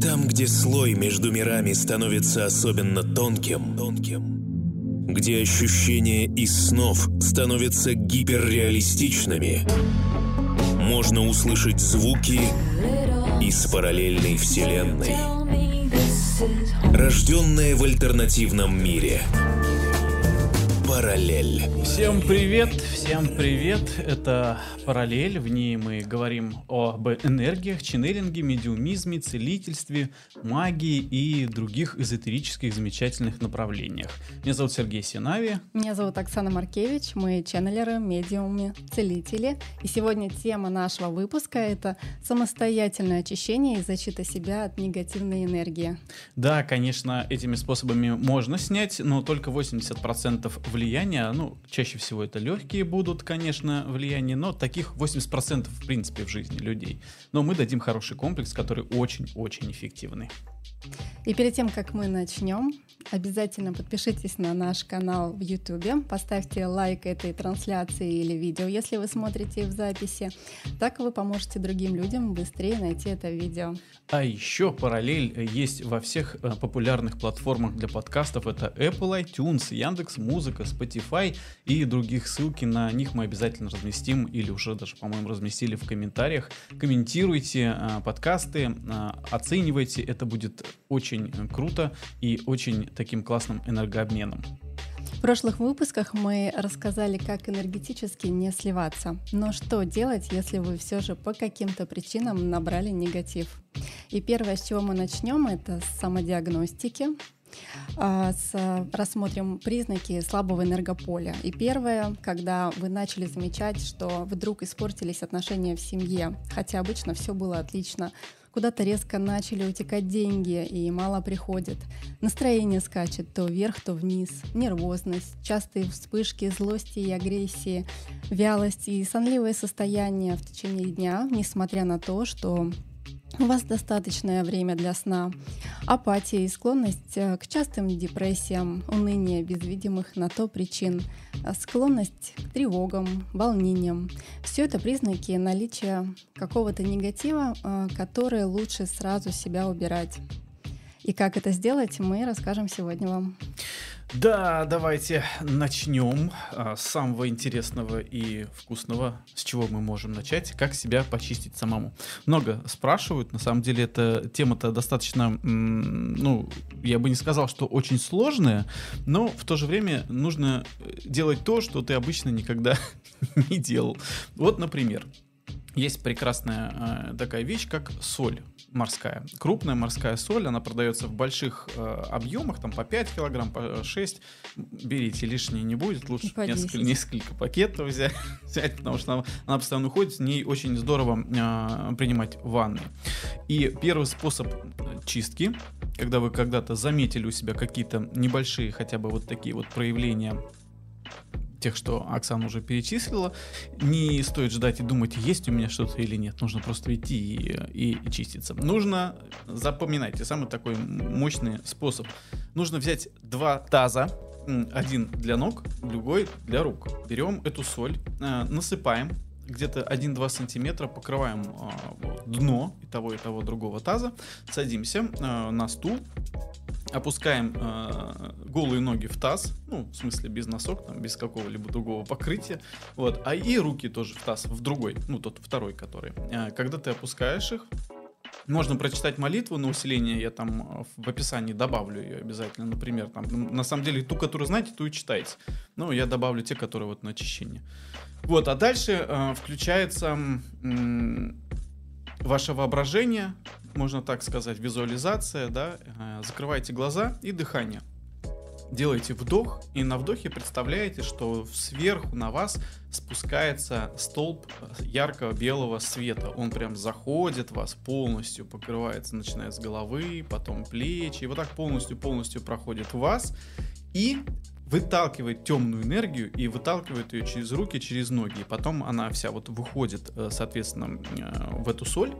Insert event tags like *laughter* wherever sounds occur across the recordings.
Там, где слой между мирами становится особенно тонким, тонким, где ощущения из снов становятся гиперреалистичными, можно услышать звуки из параллельной вселенной, рожденные в альтернативном мире – Параллель. Всем привет, всем привет. Это Параллель. В ней мы говорим об энергиях, ченнелинге, медиумизме, целительстве, магии и других эзотерических замечательных направлениях. Меня зовут Сергей Синави. Меня зовут Оксана Маркевич. Мы ченнелеры, медиумы, целители. И сегодня тема нашего выпуска — это самостоятельное очищение и защита себя от негативной энергии. Да, конечно, этими способами можно снять, но только 80% влияния влияния, ну, чаще всего это легкие будут, конечно, влияния, но таких 80% в принципе в жизни людей. Но мы дадим хороший комплекс, который очень-очень эффективный. И перед тем, как мы начнем, обязательно подпишитесь на наш канал в YouTube, поставьте лайк этой трансляции или видео, если вы смотрите в записи. Так вы поможете другим людям быстрее найти это видео. А еще параллель есть во всех э, популярных платформах для подкастов. Это Apple iTunes, Яндекс Музыка, Spotify и других. Ссылки на них мы обязательно разместим или уже даже, по-моему, разместили в комментариях. Комментируйте э, подкасты, э, оценивайте. Это будет очень круто и очень таким классным энергообменом. В прошлых выпусках мы рассказали, как энергетически не сливаться. Но что делать, если вы все же по каким-то причинам набрали негатив? И первое, с чего мы начнем, это с самодиагностики. А, с, рассмотрим признаки слабого энергополя. И первое, когда вы начали замечать, что вдруг испортились отношения в семье, хотя обычно все было отлично, куда-то резко начали утекать деньги и мало приходит. Настроение скачет то вверх, то вниз. Нервозность, частые вспышки злости и агрессии, вялость и сонливое состояние в течение дня, несмотря на то, что у вас достаточное время для сна. Апатия и склонность э, к частым депрессиям, уныние без видимых на то причин, э, склонность к тревогам, волнениям. Все это признаки наличия какого-то негатива, э, который лучше сразу себя убирать. И как это сделать, мы расскажем сегодня вам. Да, давайте начнем а, с самого интересного и вкусного, с чего мы можем начать, как себя почистить самому. Много спрашивают, на самом деле эта тема-то достаточно, ну, я бы не сказал, что очень сложная, но в то же время нужно делать то, что ты обычно никогда *laughs* не делал. Вот, например, есть прекрасная э, такая вещь, как соль морская. Крупная морская соль, она продается в больших э, объемах, там по 5 килограмм, по 6. Берите, лишнее не будет, лучше несколько, несколько пакетов взять, *laughs* взять, потому что она, она постоянно уходит, с ней очень здорово э, принимать ванны. И первый способ чистки, когда вы когда-то заметили у себя какие-то небольшие хотя бы вот такие вот проявления тех, что Оксана уже перечислила. Не стоит ждать и думать, есть у меня что-то или нет. Нужно просто идти и, и, и чиститься. Нужно, запоминайте, самый такой мощный способ. Нужно взять два таза, один для ног, другой для рук. Берем эту соль, э, насыпаем где-то 1-2 сантиметра, покрываем э, дно и того, и того другого таза, садимся э, на стул, опускаем э, голые ноги в таз, ну, в смысле без носок, там, без какого-либо другого покрытия, вот, а и руки тоже в таз, в другой, ну, тот второй, который. Э, когда ты опускаешь их, можно прочитать молитву на усиление, я там э, в описании добавлю ее обязательно, например, там, на самом деле ту, которую знаете, ту и читайте. Ну, я добавлю те, которые вот на очищение. Вот, а дальше э, включается э, ваше воображение, можно так сказать, визуализация, да, э, закрывайте глаза и дыхание. Делаете вдох, и на вдохе представляете, что сверху на вас спускается столб яркого белого света. Он прям заходит вас полностью, покрывается, начиная с головы, потом плечи, и вот так полностью-полностью проходит вас. И выталкивает темную энергию и выталкивает ее через руки, через ноги. И потом она вся вот выходит, э, соответственно, э, в эту соль,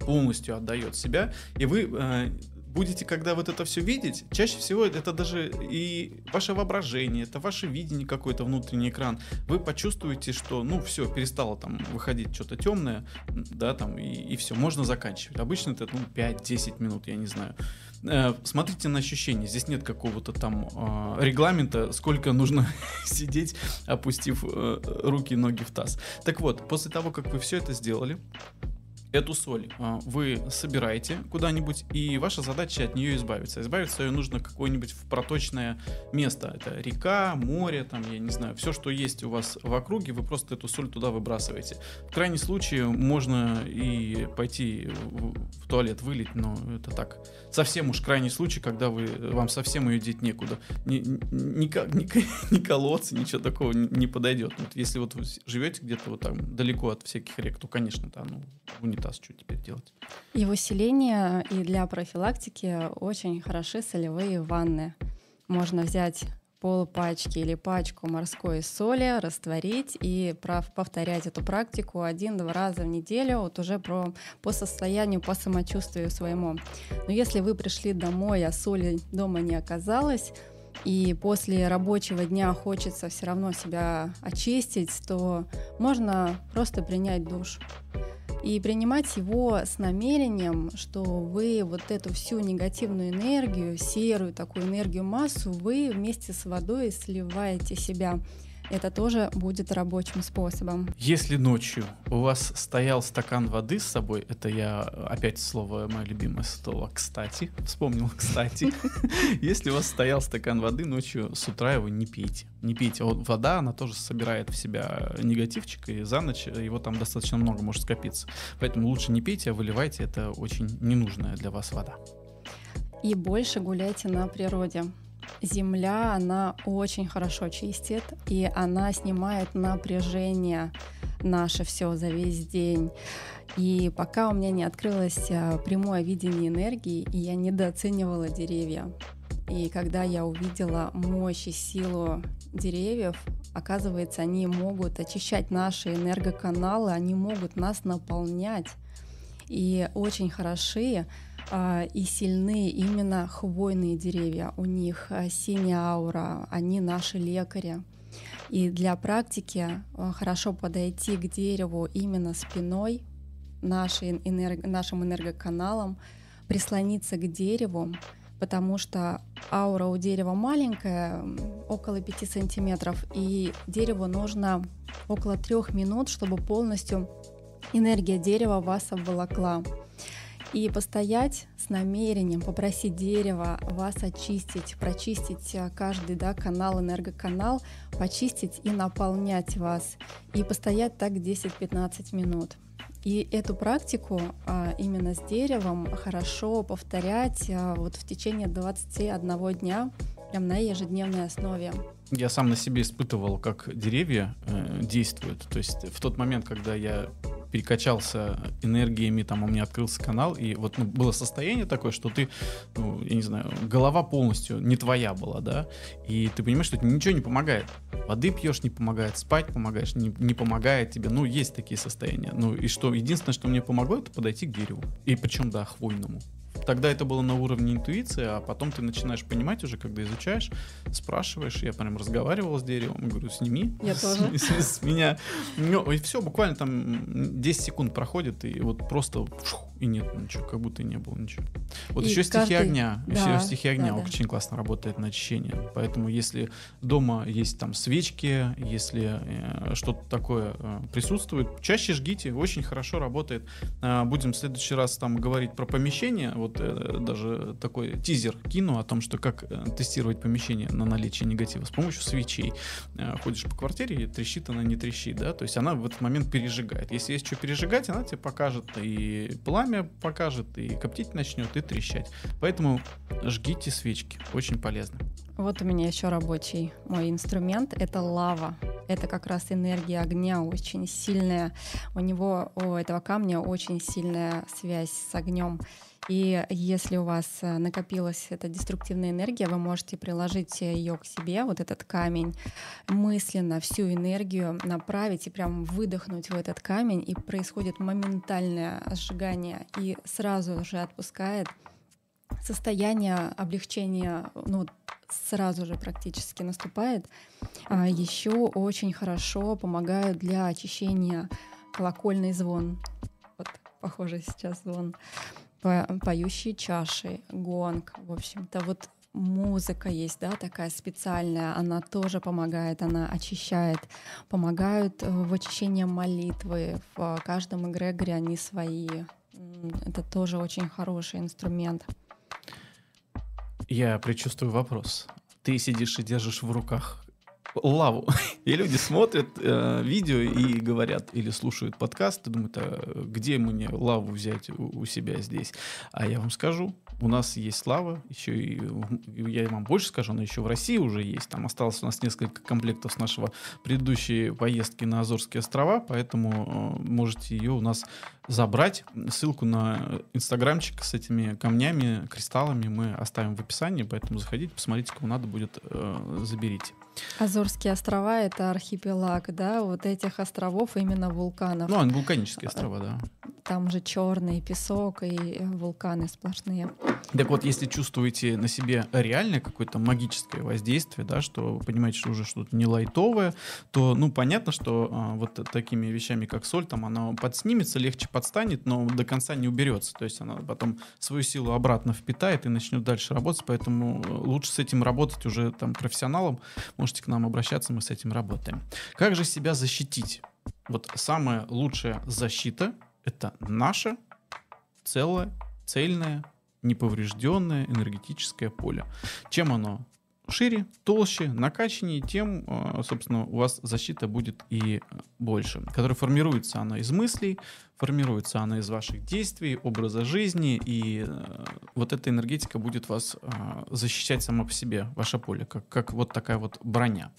полностью отдает себя, и вы э, будете, когда вот это все видеть, чаще всего это даже и ваше воображение, это ваше видение какой-то внутренний экран. Вы почувствуете, что, ну, все, перестало там выходить что-то темное, да, там, и, и все, можно заканчивать. Обычно это, ну, 5-10 минут, я не знаю. Э, смотрите на ощущения. Здесь нет какого-то там э, регламента, сколько нужно *laughs* сидеть, опустив э, руки и ноги в таз. Так вот, после того, как вы все это сделали, эту соль а, вы собираете куда-нибудь, и ваша задача от нее избавиться. Избавиться ее нужно какое-нибудь в проточное место. Это река, море, там, я не знаю, все, что есть у вас в округе, вы просто эту соль туда выбрасываете. В крайнем случае можно и пойти в, туалет вылить, но это так. Совсем уж крайний случай, когда вы, вам совсем ее деть некуда. Ни, ни, ни, *laughs* ни колодцы, ничего такого не подойдет. Вот если вот вы живете где-то вот там далеко от всяких рек, то, конечно, да, ну, не унитаз, что теперь делать? И в усилении, и для профилактики очень хороши солевые ванны. Можно взять полпачки или пачку морской соли, растворить и прав, повторять эту практику один-два раза в неделю, вот уже про, по состоянию, по самочувствию своему. Но если вы пришли домой, а соли дома не оказалось, и после рабочего дня хочется все равно себя очистить, то можно просто принять душ и принимать его с намерением, что вы вот эту всю негативную энергию, серую такую энергию массу, вы вместе с водой сливаете себя это тоже будет рабочим способом. Если ночью у вас стоял стакан воды с собой, это я опять слово мое любимое слово «кстати», вспомнил «кстати». *laughs* Если у вас стоял стакан воды ночью, с утра его не пейте. Не пейте. Вот вода, она тоже собирает в себя негативчик, и за ночь его там достаточно много может скопиться. Поэтому лучше не пейте, а выливайте. Это очень ненужная для вас вода. И больше гуляйте на природе. Земля, она очень хорошо чистит, и она снимает напряжение наше все за весь день. И пока у меня не открылось а, прямое видение энергии, и я недооценивала деревья. И когда я увидела мощь и силу деревьев, оказывается, они могут очищать наши энергоканалы, они могут нас наполнять. И очень хороши а, и сильны именно хвойные деревья. У них а, синяя аура, они наши лекари. И для практики а, хорошо подойти к дереву именно спиной, нашей энерг... нашим энергоканалом, прислониться к дереву, потому что аура у дерева маленькая, около 5 сантиметров, и дереву нужно около трех минут, чтобы полностью энергия дерева вас обволокла и постоять с намерением, попросить дерево вас очистить, прочистить э, каждый да, канал, энергоканал, почистить и наполнять вас. И постоять так 10-15 минут. И эту практику а, именно с деревом хорошо повторять а, вот в течение 21 дня, прям на ежедневной основе. Я сам на себе испытывал, как деревья э, действуют. То есть в тот момент, когда я перекачался энергиями, там у меня открылся канал, и вот ну, было состояние такое, что ты, ну, я не знаю, голова полностью не твоя была, да, и ты понимаешь, что это ничего не помогает. Воды пьешь, не помогает, спать помогаешь, не, не помогает тебе, ну, есть такие состояния. Ну, и что, единственное, что мне помогло, это подойти к дереву. И причем, да, хвойному. Тогда это было на уровне интуиции, а потом ты начинаешь понимать уже, когда изучаешь, спрашиваешь. Я прям разговаривал с деревом, говорю, сними. Я *laughs* тоже. С, с, с меня. Ну, и все, буквально там 10 секунд проходит, и вот просто и нет ничего, как будто и не было ничего. Вот и еще каждый... стихи огня. Да, еще стихи огня да, очень да. классно работает на очищение. Поэтому если дома есть там свечки, если э, что-то такое э, присутствует, чаще жгите, очень хорошо работает. Э, будем в следующий раз там говорить про помещение. Вот э, даже такой тизер кину о том, что как э, тестировать помещение на наличие негатива с помощью свечей. Э, ходишь по квартире, трещит она, не трещит, да, то есть она в этот момент пережигает. Если есть что пережигать, она тебе покажет и пламя, пламя покажет, и коптить начнет, и трещать. Поэтому жгите свечки, очень полезно. Вот у меня еще рабочий мой инструмент, это лава. Это как раз энергия огня очень сильная. У него, у этого камня очень сильная связь с огнем. И если у вас э, накопилась эта деструктивная энергия, вы можете приложить ее к себе, вот этот камень, мысленно всю энергию направить и прям выдохнуть в этот камень, и происходит моментальное сжигание, и сразу же отпускает состояние облегчения ну, сразу же практически наступает. А еще очень хорошо помогают для очищения колокольный звон. Вот, похоже, сейчас звон. По поющие чаши, гонг, в общем-то, вот музыка есть, да, такая специальная, она тоже помогает, она очищает, помогают э, в очищении молитвы, в каждом эгрегоре они свои. Это тоже очень хороший инструмент. Я предчувствую вопрос. Ты сидишь и держишь в руках лаву. *laughs* И люди смотрят э, видео и говорят, или слушают подкаст, и думают, а где мне лаву взять у, у себя здесь? А я вам скажу, у нас есть лава, еще и, я вам больше скажу, она еще в России уже есть. Там осталось у нас несколько комплектов с нашего предыдущей поездки на Азорские острова, поэтому э, можете ее у нас забрать. Ссылку на инстаграмчик с этими камнями, кристаллами мы оставим в описании, поэтому заходите, посмотрите, кому надо будет, э, заберите. Азорские острова — это архипелаг, да, вот этих островов именно вулканов. Ну, они вулканические острова, да. Там же черный песок и вулканы сплошные. Так вот, если чувствуете на себе реальное какое-то магическое воздействие, да, что вы понимаете, что уже что-то не лайтовое, то, ну, понятно, что а, вот такими вещами, как соль, там она подснимется, легче подстанет, но до конца не уберется. То есть она потом свою силу обратно впитает и начнет дальше работать, поэтому лучше с этим работать уже там профессионалом. Можете к нам обращаться, мы с этим работаем. Как же себя защитить? Вот самая лучшая защита — это наша целое, цельное, неповрежденное энергетическое поле. Чем оно шире, толще, накачаннее, тем, э, собственно, у вас защита будет и больше, которая формируется она из мыслей, формируется она из ваших действий, образа жизни, и э, вот эта энергетика будет вас э, защищать сама по себе, ваше поле, как, как вот такая вот броня.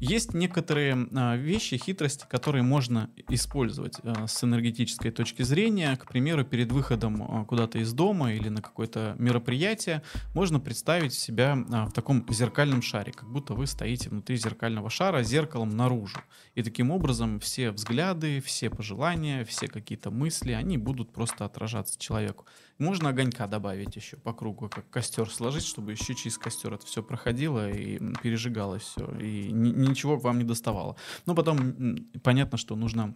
Есть некоторые э, вещи, хитрости, которые можно использовать э, с энергетической точки зрения. К примеру, перед выходом э, куда-то из дома или на какое-то мероприятие можно представить себя э, в таком зеркальном шаре, как будто вы стоите внутри зеркального шара зеркалом наружу. И таким образом все взгляды, все пожелания, все какие какие-то мысли, они будут просто отражаться человеку. Можно огонька добавить еще по кругу, как костер сложить, чтобы еще через костер это все проходило и пережигалось все, и ничего к вам не доставало. Но потом понятно, что нужно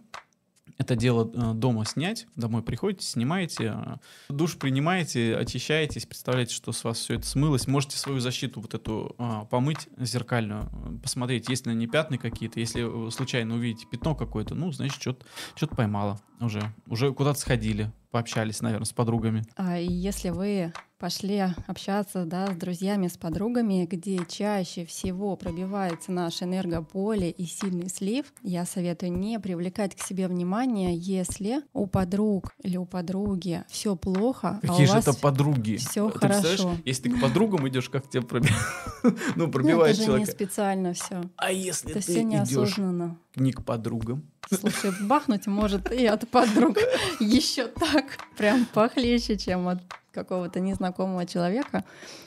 это дело э, дома снять, домой приходите, снимаете, э, душ принимаете, очищаетесь, представляете, что с вас все это смылось, можете свою защиту вот эту а, помыть зеркальную, посмотреть, есть ли ней пятна какие-то, если случайно увидите пятно какое-то, ну, значит, что-то поймало уже, уже куда-то сходили, пообщались, наверное, с подругами. А если вы пошли общаться да, с друзьями, с подругами, где чаще всего пробивается наше энергополе и сильный слив, я советую не привлекать к себе внимание, если у подруг или у подруги все плохо. Какие а же это подруги? Все хорошо. Если ты к подругам идешь, как тебе пробивает? *laughs* Ну, пробивает ну, это же не специально все. А если это ты все неосознанно. не к подругам? Слушай, бахнуть может и от подруг еще так, прям похлеще, чем от какого-то незнакомого человека.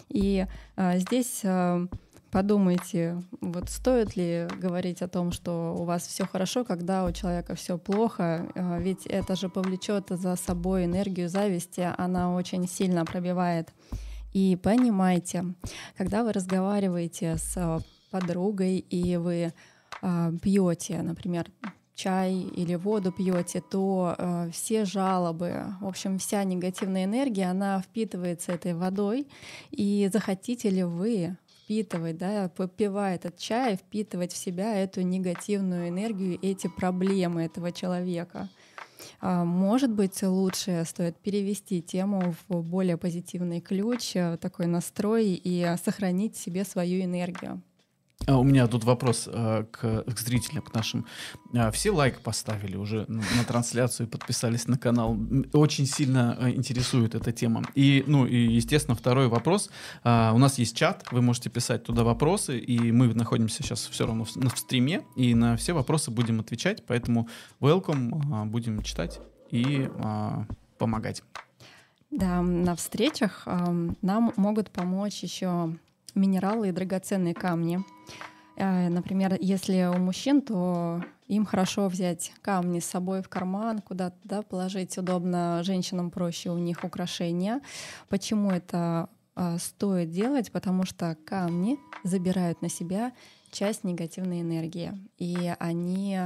И а, здесь а, подумайте, вот стоит ли говорить о том, что у вас все хорошо, когда у человека все плохо, а, ведь это же повлечет за собой энергию зависти, она очень сильно пробивает. И понимайте, когда вы разговариваете с подругой и вы пьете, например, чай или воду пьете, то э, все жалобы, в общем, вся негативная энергия, она впитывается этой водой. И захотите ли вы впитывать, да, попивая этот чай, впитывать в себя эту негативную энергию, эти проблемы этого человека? А, может быть, лучше стоит перевести тему в более позитивный ключ, э, такой настрой и сохранить себе свою энергию. А у меня тут вопрос э, к, к зрителям, к нашим. Э, все лайк поставили уже на, на трансляцию, подписались на канал. Очень сильно э, интересует эта тема. И, ну, и, естественно, второй вопрос. Э, у нас есть чат, вы можете писать туда вопросы, и мы находимся сейчас все равно в, в стриме, и на все вопросы будем отвечать, поэтому welcome, будем читать и помогать. Да, на встречах нам могут помочь еще минералы и драгоценные камни. Э, например, если у мужчин, то им хорошо взять камни с собой в карман, куда-то да, положить удобно. Женщинам проще, у них украшения. Почему это э, стоит делать, потому что камни забирают на себя часть негативной энергии, и они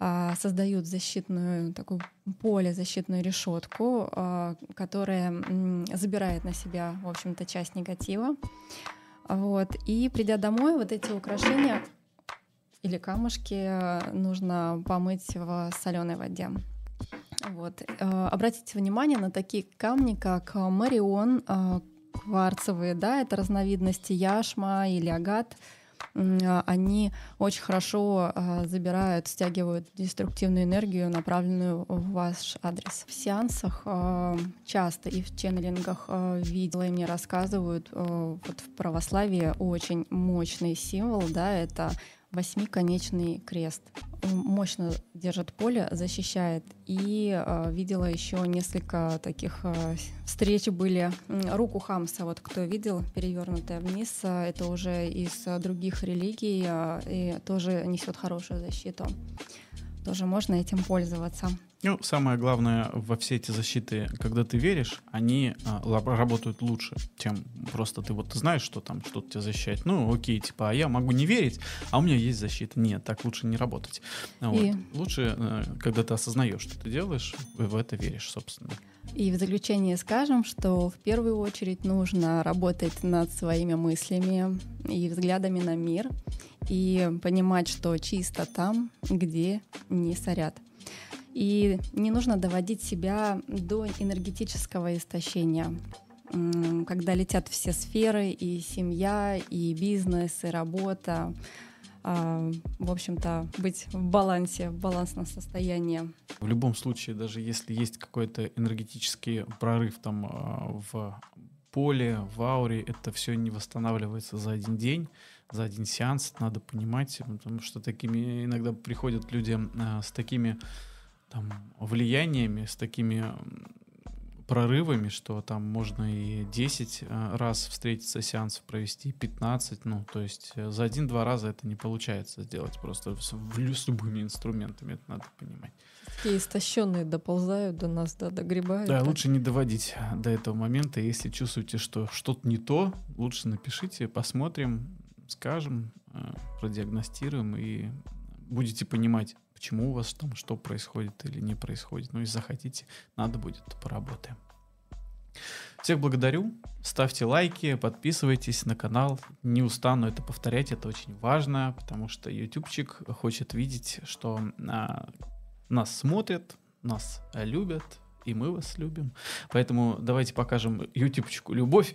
э, создают защитную такую поле, защитную решетку, которая забирает на себя, в общем-то, часть негатива. Вот. И придя домой, вот эти украшения или камушки нужно помыть в соленой воде. Вот. Э, обратите внимание на такие камни, как марион, э, кварцевые, да, это разновидности яшма или агат. Они очень хорошо э, забирают, стягивают деструктивную энергию, направленную в ваш адрес. В сеансах часто и в ченнелингах видела и мне рассказывают, вот в православии очень мощный символ, да, это восьмиконечный крест. Мощно держит поле, защищает. И э, видела еще несколько таких э, встреч были. Руку Хамса, вот кто видел, перевернутая вниз, э, это уже из других религий э, и тоже несет хорошую защиту. Тоже можно этим пользоваться. Ну, самое главное во все эти защиты, когда ты веришь, они а, работают лучше, чем просто ты вот знаешь, что там что-то тебя защищает. Ну, окей, типа, а я могу не верить, а у меня есть защита. Нет, так лучше не работать. Вот. И... Лучше, э, когда ты осознаешь, что ты делаешь, в это веришь, собственно. И в заключение скажем, что в первую очередь нужно работать над своими мыслями и взглядами на мир и понимать, что чисто там, где не сорят. И не нужно доводить себя до энергетического истощения, когда летят все сферы, и семья, и бизнес, и работа. А, в общем-то, быть в балансе, в балансном состоянии. В любом случае, даже если есть какой-то энергетический прорыв там а, в поле, в ауре, это все не восстанавливается за один день, за один сеанс, надо понимать, потому что такими иногда приходят люди а, с такими там, влияниями, с такими прорывами, что там можно и 10 э, раз встретиться сеансов провести, 15, ну, то есть э, за один-два раза это не получается сделать просто с, с любыми инструментами, это надо понимать. Такие истощенные доползают до нас, да, догребают. Да, так. лучше не доводить до этого момента, если чувствуете, что что-то не то, лучше напишите, посмотрим, скажем, э, продиагностируем и будете понимать, почему у вас там что происходит или не происходит. Ну, если захотите, надо будет, поработаем. Всех благодарю. Ставьте лайки, подписывайтесь на канал. Не устану это повторять, это очень важно, потому что ютубчик хочет видеть, что а, нас смотрят, нас любят, и мы вас любим. Поэтому давайте покажем ютубчику любовь.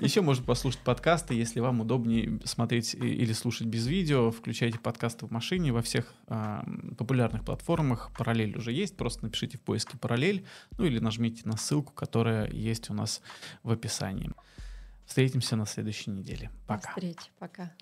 Еще можно послушать подкасты, если вам удобнее смотреть или слушать без видео. Включайте подкасты в машине во всех а, популярных платформах. Параллель уже есть, просто напишите в поиске параллель, ну или нажмите на ссылку, которая есть у нас в описании. Встретимся на следующей неделе. Пока. До встречи. Пока.